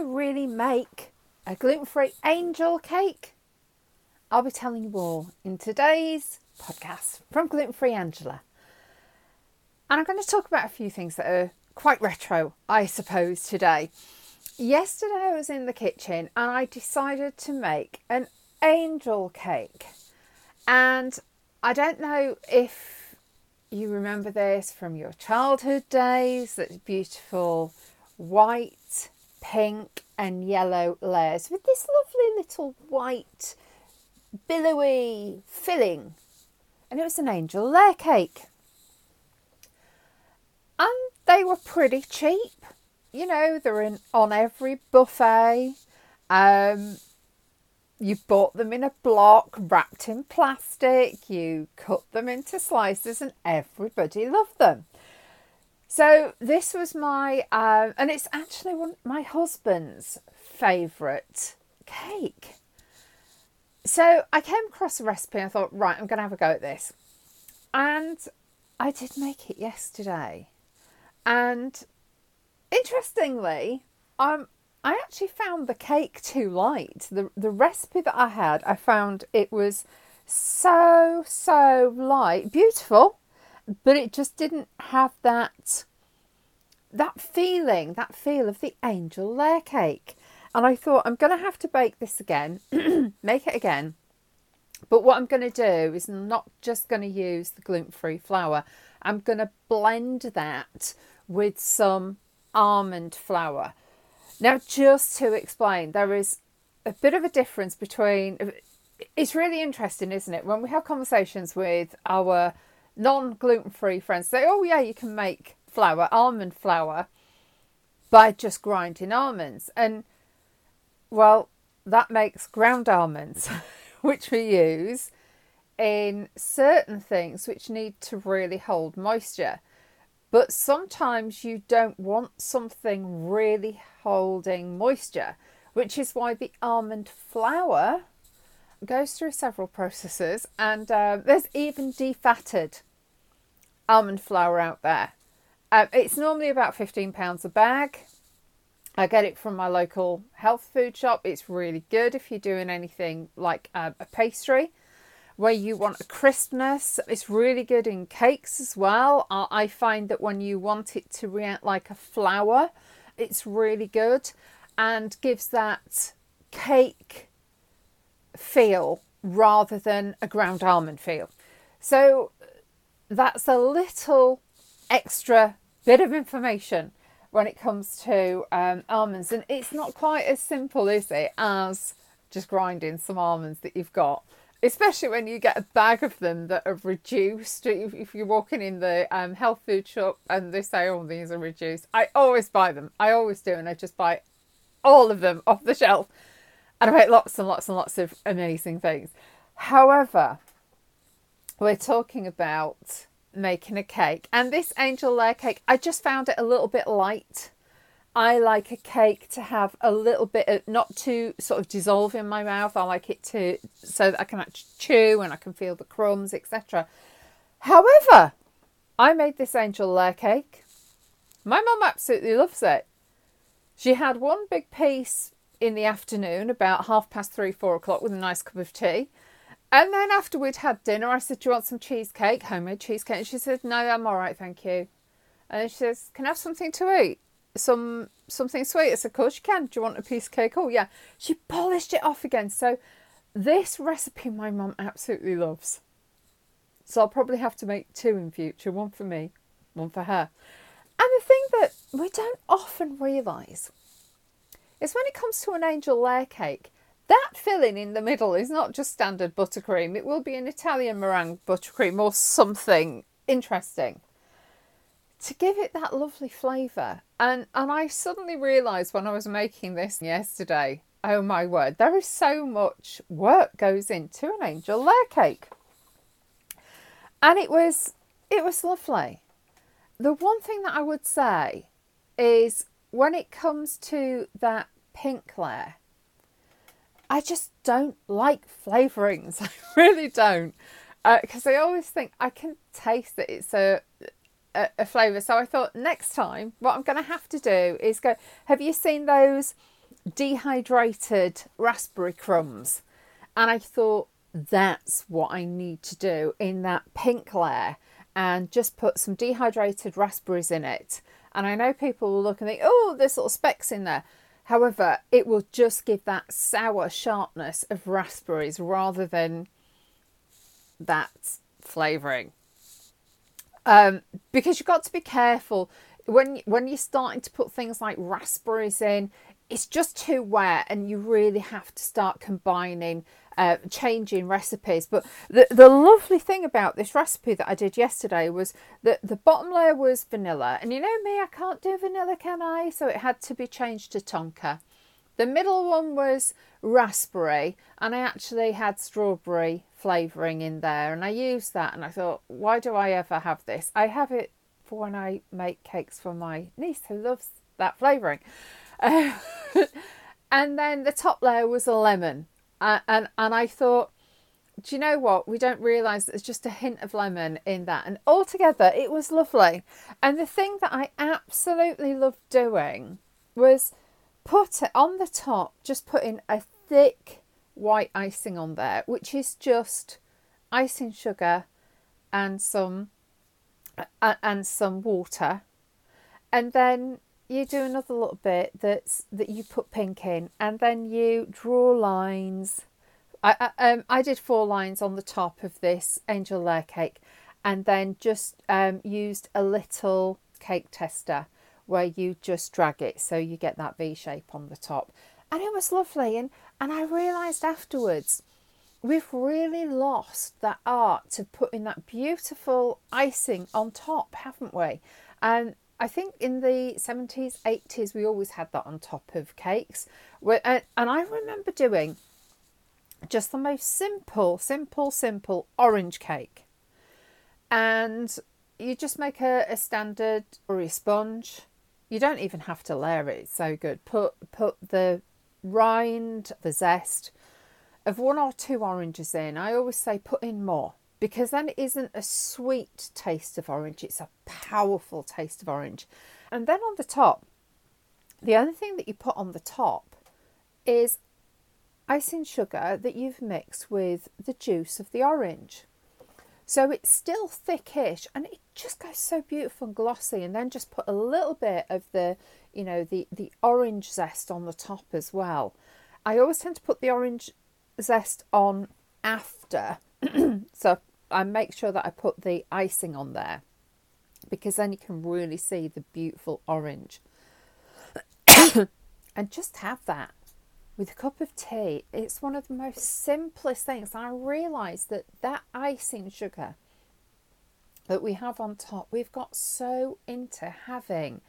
you really make a gluten free angel cake? I'll be telling you all in today's podcast from Gluten Free Angela. And I'm going to talk about a few things that are quite retro, I suppose, today. Yesterday I was in the kitchen and I decided to make an angel cake. And I don't know if you remember this from your childhood days, that beautiful white, pink, and yellow layers with this lovely little white, billowy filling. And it was an angel layer cake. And they were pretty cheap. You know, they're in on every buffet. Um, you bought them in a block wrapped in plastic, you cut them into slices, and everybody loved them. So this was my, uh, and it's actually one my husband's favourite cake. So I came across a recipe. I thought, right, I'm going to have a go at this, and I did make it yesterday. And interestingly, um, I actually found the cake too light. The the recipe that I had, I found it was so so light, beautiful, but it just didn't have that that feeling, that feel of the angel layer cake. And I thought I'm going to have to bake this again, make it again. But what I'm going to do is not just going to use the gluten-free flour. I'm going to blend that with some almond flour. Now, just to explain, there is a bit of a difference between. It's really interesting, isn't it? When we have conversations with our non gluten free friends, say, oh, yeah, you can make flour, almond flour, by just grinding almonds. And, well, that makes ground almonds, which we use in certain things which need to really hold moisture. But sometimes you don't want something really holding moisture, which is why the almond flour goes through several processes, and uh, there's even defatted almond flour out there. Uh, it's normally about £15 a bag. I get it from my local health food shop. It's really good if you're doing anything like a, a pastry where you want a crispness. It's really good in cakes as well. I find that when you want it to react like a flour, it's really good and gives that cake feel rather than a ground almond feel. So that's a little extra bit of information when it comes to um, almonds. And it's not quite as simple, is it, as just grinding some almonds that you've got especially when you get a bag of them that are reduced. If, if you're walking in the um, health food shop and they say, "Oh, these are reduced," I always buy them. I always do, and I just buy all of them off the shelf, and I make lots and lots and lots of amazing things. However, we're talking about making a cake, and this angel layer cake, I just found it a little bit light I like a cake to have a little bit of not too sort of dissolve in my mouth. I like it to so that I can actually chew and I can feel the crumbs, etc. However, I made this angel layer cake. My mum absolutely loves it. She had one big piece in the afternoon, about half past three, four o'clock, with a nice cup of tea. And then after we'd had dinner, I said, Do you want some cheesecake, homemade cheesecake? And she said, No, I'm all right, thank you. And she says, Can I have something to eat? some something sweet. I said, of course you can. Do you want a piece of cake? Oh yeah. She polished it off again. So this recipe my mum absolutely loves. So I'll probably have to make two in future, one for me, one for her. And the thing that we don't often realise is when it comes to an angel layer cake, that filling in the middle is not just standard buttercream. It will be an Italian meringue buttercream or something interesting to give it that lovely flavour. And and I suddenly realised when I was making this yesterday, oh my word, there is so much work goes into an angel layer cake. And it was it was lovely. The one thing that I would say is when it comes to that pink layer, I just don't like flavourings. I really don't. Because uh, I always think I can taste that it's a a, a flavour. So I thought next time, what I'm going to have to do is go. Have you seen those dehydrated raspberry crumbs. And I thought, that's what I need to do in that pink layer and just put some dehydrated raspberries in it. And I know people will look and think, oh, there's little specks in there. However, it will just give that sour sharpness of raspberries rather than that flavouring. Um, because you've got to be careful when when you're starting to put things like raspberries in. It's just too wet, and you really have to start combining uh, changing recipes. But the, the lovely thing about this recipe that I did yesterday was that the bottom layer was vanilla. And you know me, I can't do vanilla, can I? So it had to be changed to tonka. The middle one was raspberry, and I actually had strawberry flavouring in there. And I used that, and I thought, why do I ever have this? I have it for when I make cakes for my niece who loves that flavouring. Uh, and then the top layer was a lemon and, and I thought, do you know what? We don't realise there's just a hint of lemon in that, and altogether it was lovely. And the thing that I absolutely loved doing was put it on the top, just putting a thick white icing on there, which is just icing sugar and some uh, and some water, and then you do another little bit that's that you put pink in and then you draw lines. I, I, um, I did four lines on the top of this angel layer cake and then just um, used a little cake tester where you just drag it so you get that V shape on the top. And it was lovely and and I realized afterwards we've really lost that art of putting that beautiful icing on top haven't we? And I think in the 70s, 80s, we always had that on top of cakes. Uh, and I remember doing just the most simple, simple, simple orange cake. And you just make a, a standard or a sponge. You don't even have to layer it. It's so good. Put put the rind, the zest of one or two oranges in. I always say put in more because then it isn't a sweet taste of orange, it's a powerful taste of orange. And then on the top, the only thing that you put on the top is icing sugar that you've mixed with the juice of the orange. So it's still thickish and it just goes so beautiful and glossy. And then just put a little bit of the, you know, the, the orange zest on the top as well. I always tend to put the orange zest on after. so I make sure that I put the icing on there because then you can really see the beautiful orange. and just have that with a cup of tea. It's one of the most simplest things. I realise that that icing sugar that we have on top, we've got so into having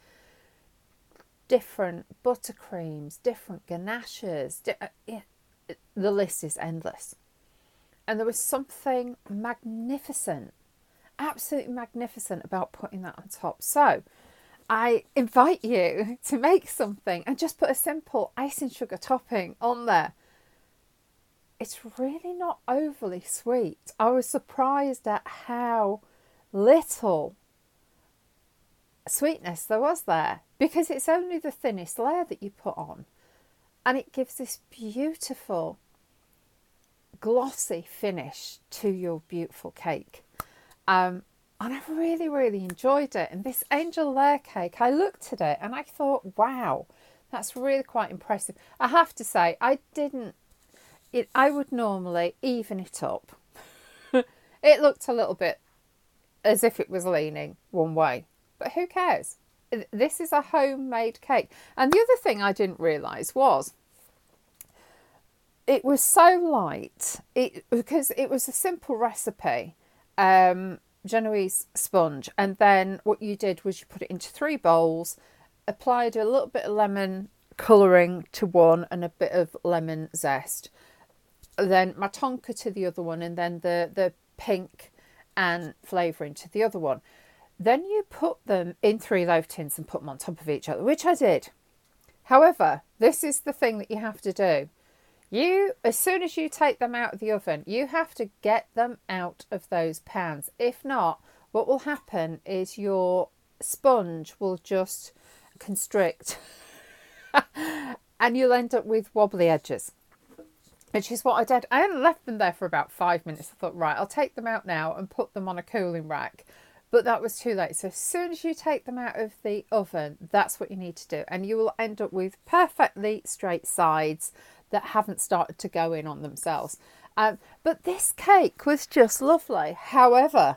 different buttercreams, different ganaches. Di- uh, the list is endless. And there was something magnificent, absolutely magnificent about putting that on top. So I invite you to make something and just put a simple icing sugar topping on there. It's really not overly sweet. I was surprised at how little sweetness there was there because it's only the thinnest layer that you put on and it gives this beautiful glossy finish to your beautiful cake. Um, and I really, really enjoyed it. And this angel layer cake, I looked at it and I thought, wow, that's really quite impressive. I have to say, I didn't, it, I would normally even it up. it looked a little bit as if it was leaning one way, but who cares? This is a homemade cake. And the other thing I didn't realise was it was so light it because it was a simple recipe um, genoese sponge and then what you did was you put it into three bowls applied a little bit of lemon colouring to one and a bit of lemon zest. Then my tonka to the other one and then the the pink and flavouring to the other one. Then you put them in three loaf tins and put them on top of each other which i did. However this is the thing that you have to do you, as soon as you take them out of the oven, you have to get them out of those pans. If not, what will happen is your sponge will just constrict and you'll end up with wobbly edges which is what I did. I only left them there for about five minutes. I thought, right, I'll take them out now and put them on a cooling rack. But that was too late. So as soon as you take them out of the oven, that's what you need to do. And you will end up with perfectly straight sides that haven't started to go in on themselves. Um, but this cake was just lovely. However,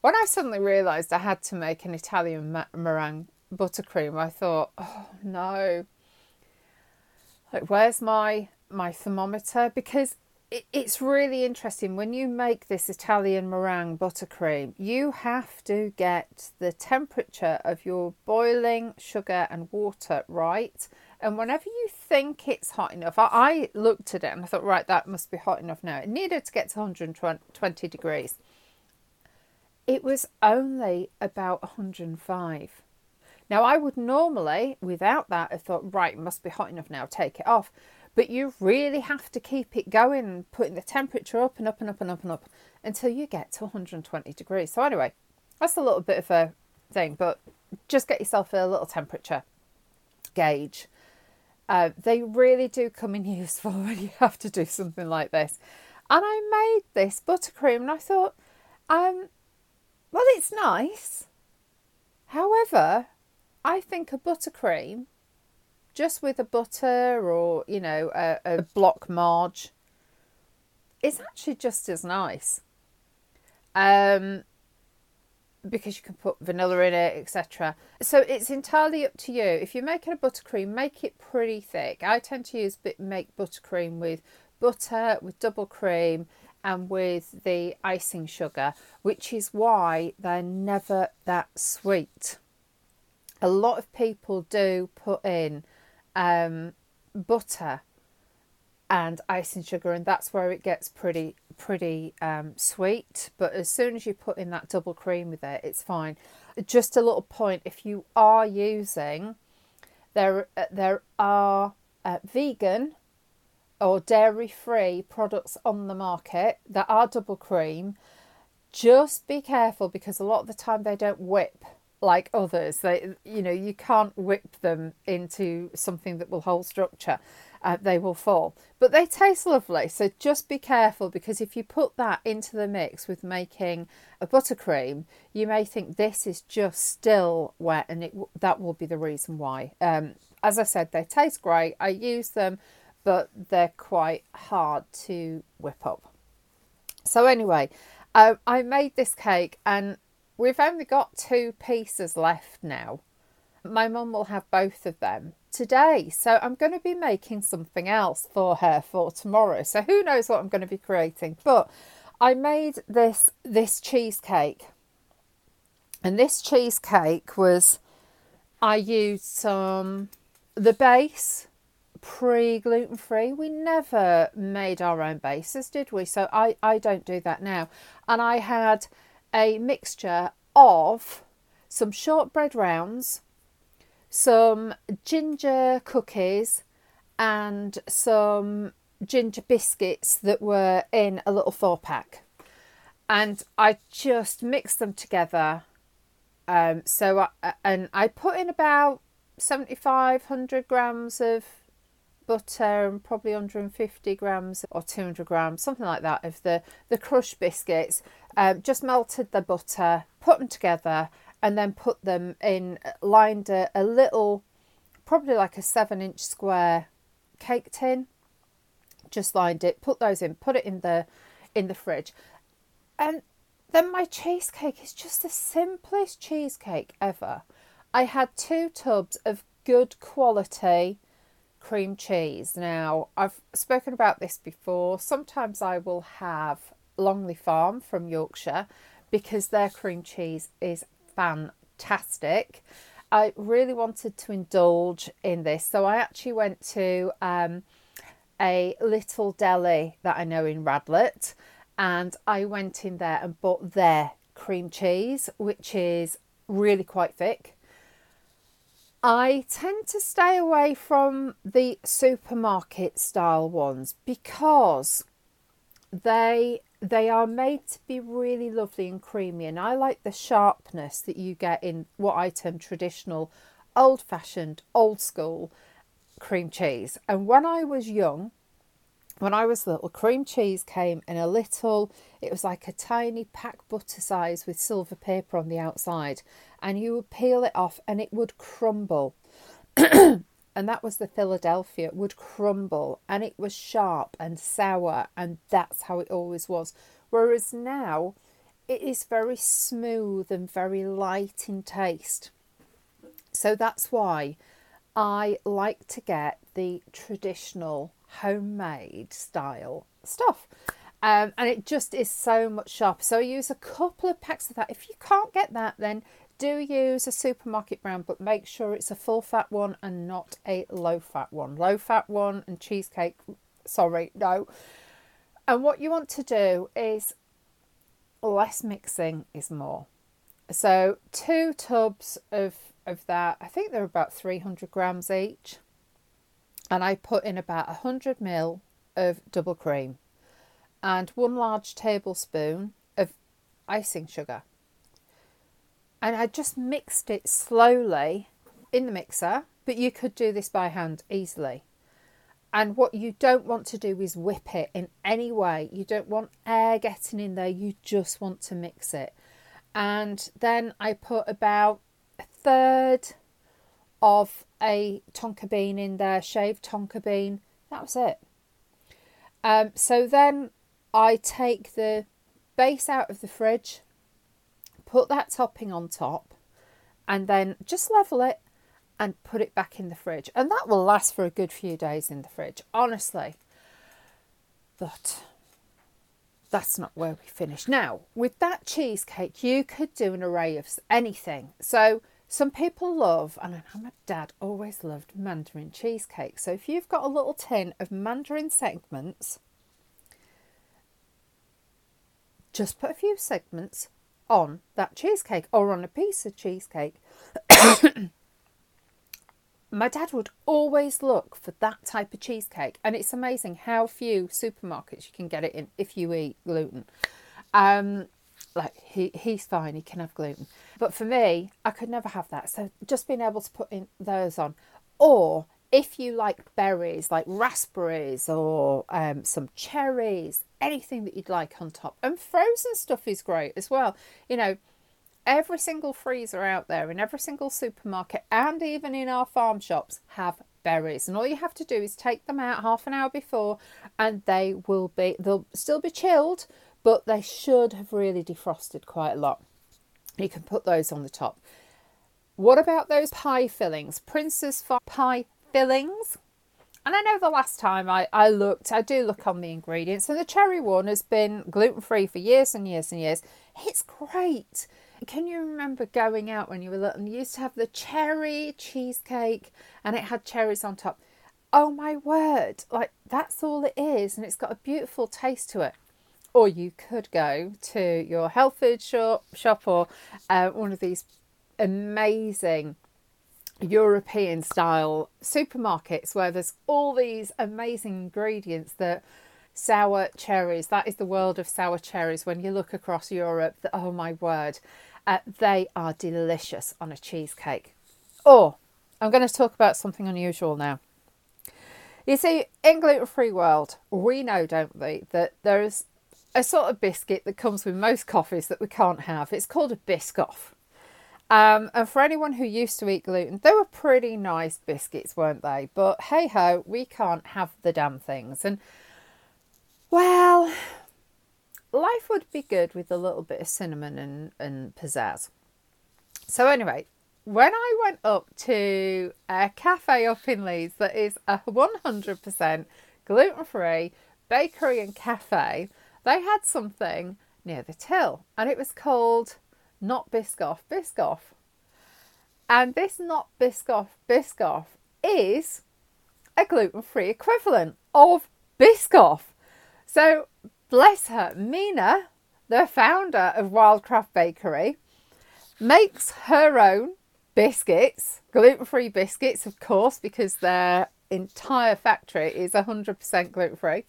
when I suddenly realised I had to make an Italian meringue buttercream, I thought, oh no, like where's my my thermometer because it, it's really interesting when you make this Italian meringue buttercream you have to get the temperature of your boiling sugar and water right and whenever you think it's hot enough I, I looked at it and I thought right that must be hot enough now it needed to get to 120 degrees it was only about 105 now, I would normally, without that, have thought, right, must be hot enough now, take it off. But you really have to keep it going, putting the temperature up and up and up and up and up until you get to 120 degrees. So, anyway, that's a little bit of a thing, but just get yourself a little temperature gauge. Uh, they really do come in useful when you have to do something like this. And I made this buttercream and I thought, um, well, it's nice. However, I think a buttercream, just with a butter or, you know, a, a block marge, is actually just as nice. Um, because you can put vanilla in it, etc. So it's entirely up to you. If you're making a buttercream, make it pretty thick. I tend to use make buttercream with butter, with double cream, and with the icing sugar, which is why they're never that sweet a lot of people do put in um, butter and icing sugar, and that's where it gets pretty pretty um, sweet. But as soon as you put in that double cream with it, it's fine. Just a little point: if you are using there, uh, there are uh, vegan or dairy free products on the market that are double cream. Just be careful because a lot of the time they don't whip like others. They, you know, you can't whip them into something that will hold structure. Uh, they will fall. But they taste lovely, so just be careful because if you put that into the mix with making a buttercream, you may think this is just still wet, and it that will be the reason why. Um, as I said, they taste great. I use them, but they're quite hard to whip up. So anyway, uh, I made this cake and We've only got two pieces left now. My mum will have both of them today. So I'm going to be making something else for her for tomorrow. So who knows what I'm going to be creating. But I made this this cheesecake. And this cheesecake was I used some the base pre gluten free. We never made our own bases, did we? So I, I don't do that now. And I had a mixture of some shortbread rounds, some ginger cookies, and some ginger biscuits that were in a little four pack. And I just mixed them together. Um, so I, and I put in about 7500 grams of butter and probably 150 grams or 200 grams, something like that, of the, the crushed biscuits. Um, just melted the butter, put them together, and then put them in, uh, lined a, a little, probably like a seven inch square cake tin. Just lined it, put those in, put it in the in the fridge. And then my cheesecake is just the simplest cheesecake ever. I had two tubs of good quality cream cheese. Now, I've spoken about this before. Sometimes I will have Longley Farm from Yorkshire because their cream cheese is fantastic. I really wanted to indulge in this, so I actually went to um, a little deli that I know in Radlett and I went in there and bought their cream cheese, which is really quite thick. I tend to stay away from the supermarket style ones because they they are made to be really lovely and creamy and I like the sharpness that you get in what I term traditional old fashioned, old school cream cheese. And when I was young, when I was little, cream cheese came in a little, it was like a tiny pack butter size with silver paper on the outside. And you would peel it off and it would crumble. and that was the Philadelphia, would crumble and it was sharp and sour. And that's how it always was. Whereas now, it is very smooth and very light in taste. So that's why I like to get the traditional homemade style stuff. Um, and it just is so much sharper. So I use a couple of packs of that. If you can't get that, then do use a supermarket brand, but make sure it's a full fat one and not a low fat one. Low fat one and cheesecake, sorry, no. And what you want to do is less mixing is more. So two tubs of of that, I think they're about 300 grams each. And I put in about 100 ml of double cream and one large tablespoon of icing sugar. And I just mixed it slowly in the mixer, but you could do this by hand easily. And what you don't want to do is whip it in any way. You don't want air getting in there, you just want to mix it. And then I put about a third of a tonka bean in there, shaved tonka bean. That was it. Um, so then I take the base out of the fridge, put that topping on top, and then just level it and put it back in the fridge. And that will last for a good few days in the fridge, honestly. But that's not where we finish. Now, with that cheesecake, you could do an array of anything. So, some people love, and I know my dad always loved mandarin cheesecake. So, if you've got a little tin of mandarin segments, just put a few segments on that cheesecake or on a piece of cheesecake. my dad would always look for that type of cheesecake, and it's amazing how few supermarkets you can get it in if you eat gluten. Um, like he he's fine, he can have gluten, but for me, I could never have that. So just being able to put in those on, or if you like berries, like raspberries or um, some cherries, anything that you'd like on top, and frozen stuff is great as well. You know every single freezer out there in every single supermarket and even in our farm shops have berries. And all you have to do is take them out half an hour before and they will be they'll still be chilled but they should have really defrosted quite a lot. You can put those on the top. What about those pie fillings? Princes pie fillings and I know the last time I, I looked, I do look on the ingredients, and the cherry one has been gluten free for years and years and years. It's great. Can you remember going out when you were little and you used to have the cherry cheesecake and it had cherries on top? Oh my word, like that's all it is, and it's got a beautiful taste to it. Or you could go to your health food shop, shop or uh, one of these amazing European style supermarkets where there's all these amazing ingredients that sour cherries that is the world of sour cherries when you look across Europe oh my word uh, they are delicious on a cheesecake. Or, I'm going to talk about something unusual now. You see, in gluten free world, we know, don't we, that there's a sort of biscuit that comes with most coffees that we can't have. It's called a Biscoff. Um, and for anyone who used to eat gluten, they were pretty nice biscuits, weren't they? But hey ho, we can't have the damn things. And well, life would be good with a little bit of cinnamon and, and pizzazz. So, anyway, when I went up to a cafe up in Leeds that is a 100% gluten free bakery and cafe, they had something near the till and it was called Not Biscoff Biscoff. And this Not Biscoff Biscoff is a gluten free equivalent of Biscoff. So bless her, Mina, the founder of Wildcraft Bakery, makes her own biscuits, gluten free biscuits, of course, because their entire factory is 100% gluten free.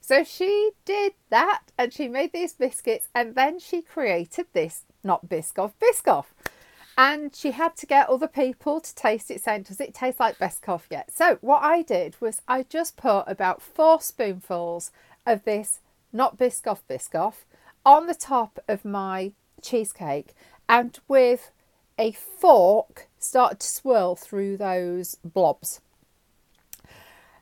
So she did that and she made these biscuits and then she created this, not Biscoff, Biscoff. And she had to get other people to taste it, saying, Does it taste like Biscoff yet? So, what I did was I just put about four spoonfuls of this, not Biscoff Biscoff, on the top of my cheesecake and with a fork started to swirl through those blobs.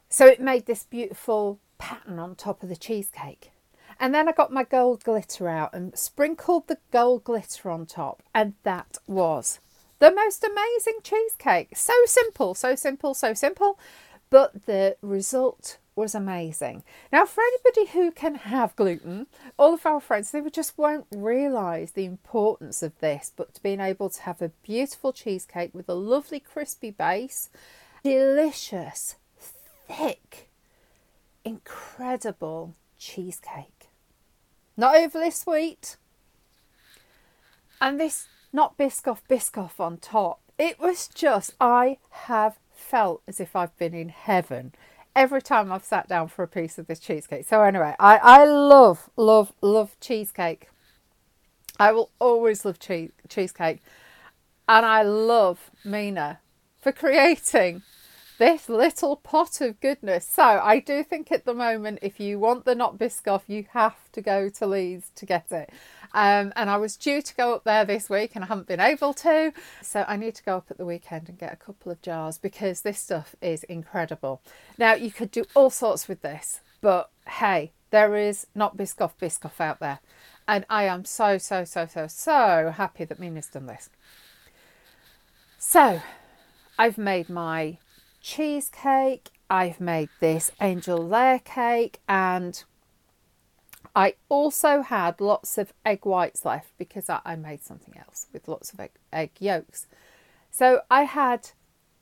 So it made this beautiful pattern on top of the cheesecake. And then I got my gold glitter out and sprinkled the gold glitter on top, and that was the most amazing cheesecake. So simple, so simple, so simple, but the result was amazing. Now, for anybody who can have gluten, all of our friends, they just won't realise the importance of this, but to being able to have a beautiful cheesecake with a lovely crispy base, delicious, thick, incredible cheesecake not overly sweet. And this not Biscoff Biscoff on top. It was just, I have felt as if I've been in heaven every time I've sat down for a piece of this cheesecake. So, anyway, I, I love, love, love cheesecake. I will always love cheese, cheesecake. And I love Mina for creating this little pot of goodness. So I do think at the moment, if you want the not Biscoff, you have to go to Leeds to get it. Um, and I was due to go up there this week and I haven't been able to. So I need to go up at the weekend and get a couple of jars because this stuff is incredible. Now, you could do all sorts with this, but hey, there is not Biscoff Biscoff out there. And I am so, so, so, so, so happy that Mina's done this. So I've made my cheesecake. I've made this angel layer cake and I also had lots of egg whites left because I, I made something else with lots of egg, egg yolks. So I had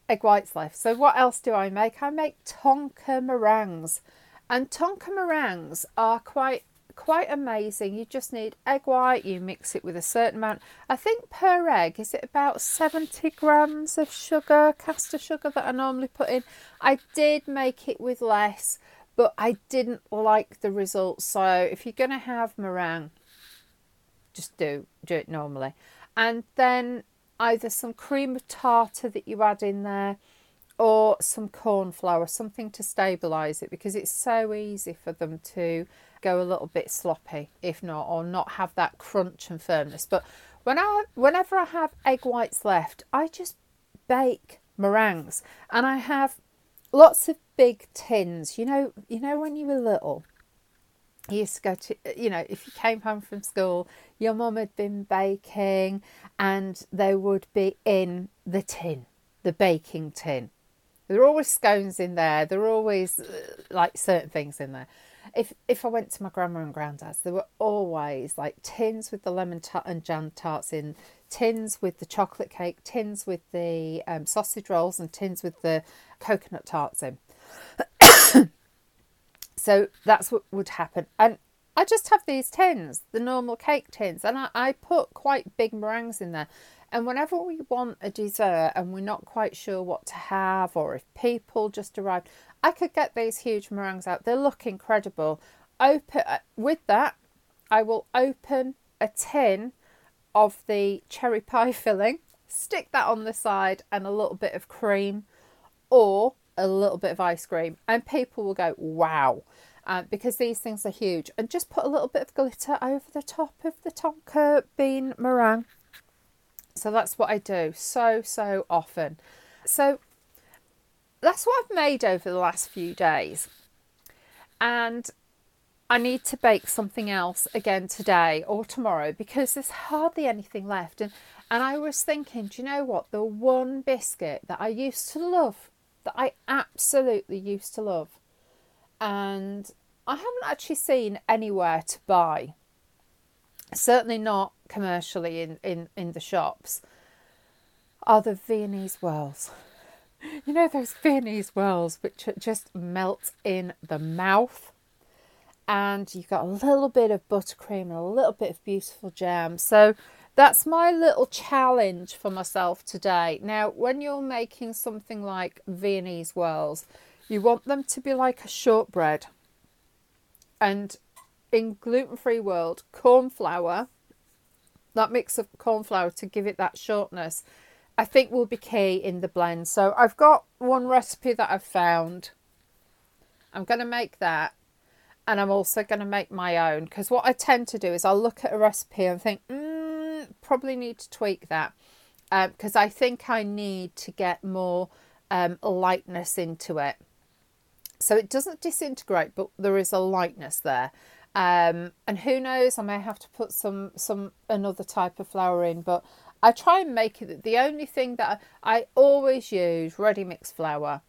egg whites left. So what else do I make? I make tonka meringues. And tonka meringues are quite quite amazing. You just need egg white, you mix it with a certain amount. I think per egg, is it about 70 grams of sugar, caster sugar that I normally put in? I did make it with less, but I didn't like the results. So if you're going to have meringue, just do, do it normally. And then either some cream of tartar that you add in there or some corn flour, something to stabilise it because it's so easy for them to go a little bit sloppy if not or not have that crunch and firmness. But when I whenever I have egg whites left I just bake meringues. And I have lots of big tins. You know you know when you were little you used to go to you know if you came home from school your mum had been baking and they would be in the tin the baking tin. There are always scones in there. There are always uh, like certain things in there if if I went to my grandma and granddad's, there were always like tins with the lemon tart and jam tarts in, tins with the chocolate cake, tins with the um, sausage rolls, and tins with the coconut tarts in. so that's what would happen, and I just have these tins, the normal cake tins, and I, I put quite big meringues in there. And whenever we want a dessert and we're not quite sure what to have, or if people just arrive, I could get these huge meringues out. They look incredible. Open uh, with that, I will open a tin of the cherry pie filling, stick that on the side, and a little bit of cream, or a little bit of ice cream, and people will go wow. Uh, because these things are huge, and just put a little bit of glitter over the top of the tonka bean meringue. So that's what I do so, so often. So that's what I've made over the last few days. And I need to bake something else again today or tomorrow because there's hardly anything left. And, and I was thinking, do you know what? The one biscuit that I used to love, that I absolutely used to love, and I haven't actually seen anywhere to buy, certainly not commercially in, in, in the shops, are the Viennese whirls. You know those Viennese whirls which just melt in the mouth? And you've got a little bit of buttercream and a little bit of beautiful jam. So that's my little challenge for myself today. Now, when you're making something like Viennese whirls, you want them to be like a shortbread. And in gluten free world, corn flour that mix of corn flour to give it that shortness, I think will be key in the blend. So I've got one recipe that I've found. I'm going to make that. And I'm also going to make my own because what I tend to do is I'll look at a recipe and think, mm, probably need to tweak that because um, I think I need to get more um, lightness into it. So it doesn't disintegrate, but there is a lightness there. Um, and who knows, I may have to put some some another type of flour in, but I try and make it the only thing that I, I always use ready mix flour.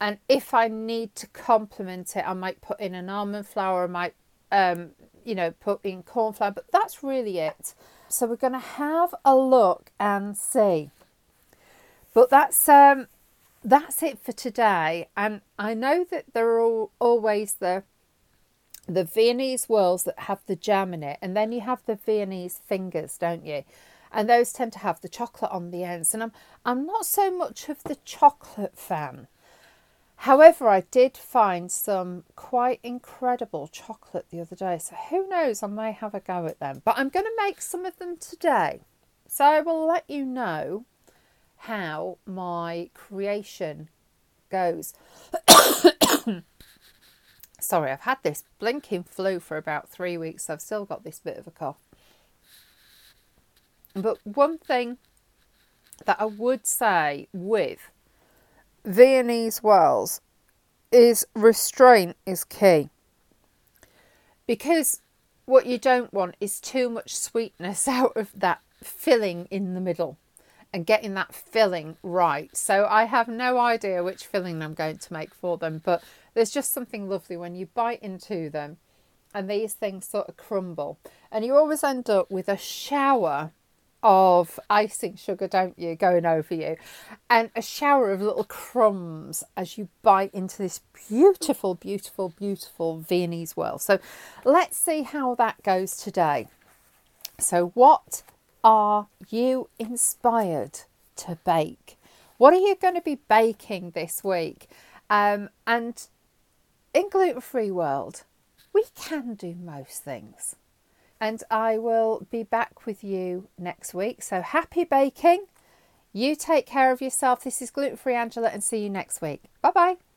And if I need to complement it, I might put in an almond flour, I might um, you know, put in corn flour, but that's really it. So we're going to have a look and see. But that's um, that's it for today. And I know that there are all, always the the Viennese whirls that have the jam in it, and then you have the Viennese fingers, don't you? And those tend to have the chocolate on the ends. And I'm I'm not so much of the chocolate fan. However, I did find some quite incredible chocolate the other day, so who knows, I may have a go at them. But I'm going to make some of them today. So I will let you know how my creation goes. Sorry, I've had this blinking flu for about three weeks. I've still got this bit of a cough. But one thing that I would say with Viennese whirls is restraint is key. Because what you don't want is too much sweetness out of that filling in the middle and getting that filling right. So I have no idea which filling I'm going to make for them, but there's just something lovely when you bite into them and these things sort of crumble. And you always end up with a shower of icing sugar, don't you, going over you, and a shower of little crumbs as you bite into this beautiful, beautiful, beautiful Viennese whirl. So let's see how that goes today. So, what are you inspired to bake? What are you going to be baking this week? Um, and in gluten free world, we can do most things. And I will be back with you next week. So happy baking. You take care of yourself. This is Gluten Free Angela and see you next week. Bye bye.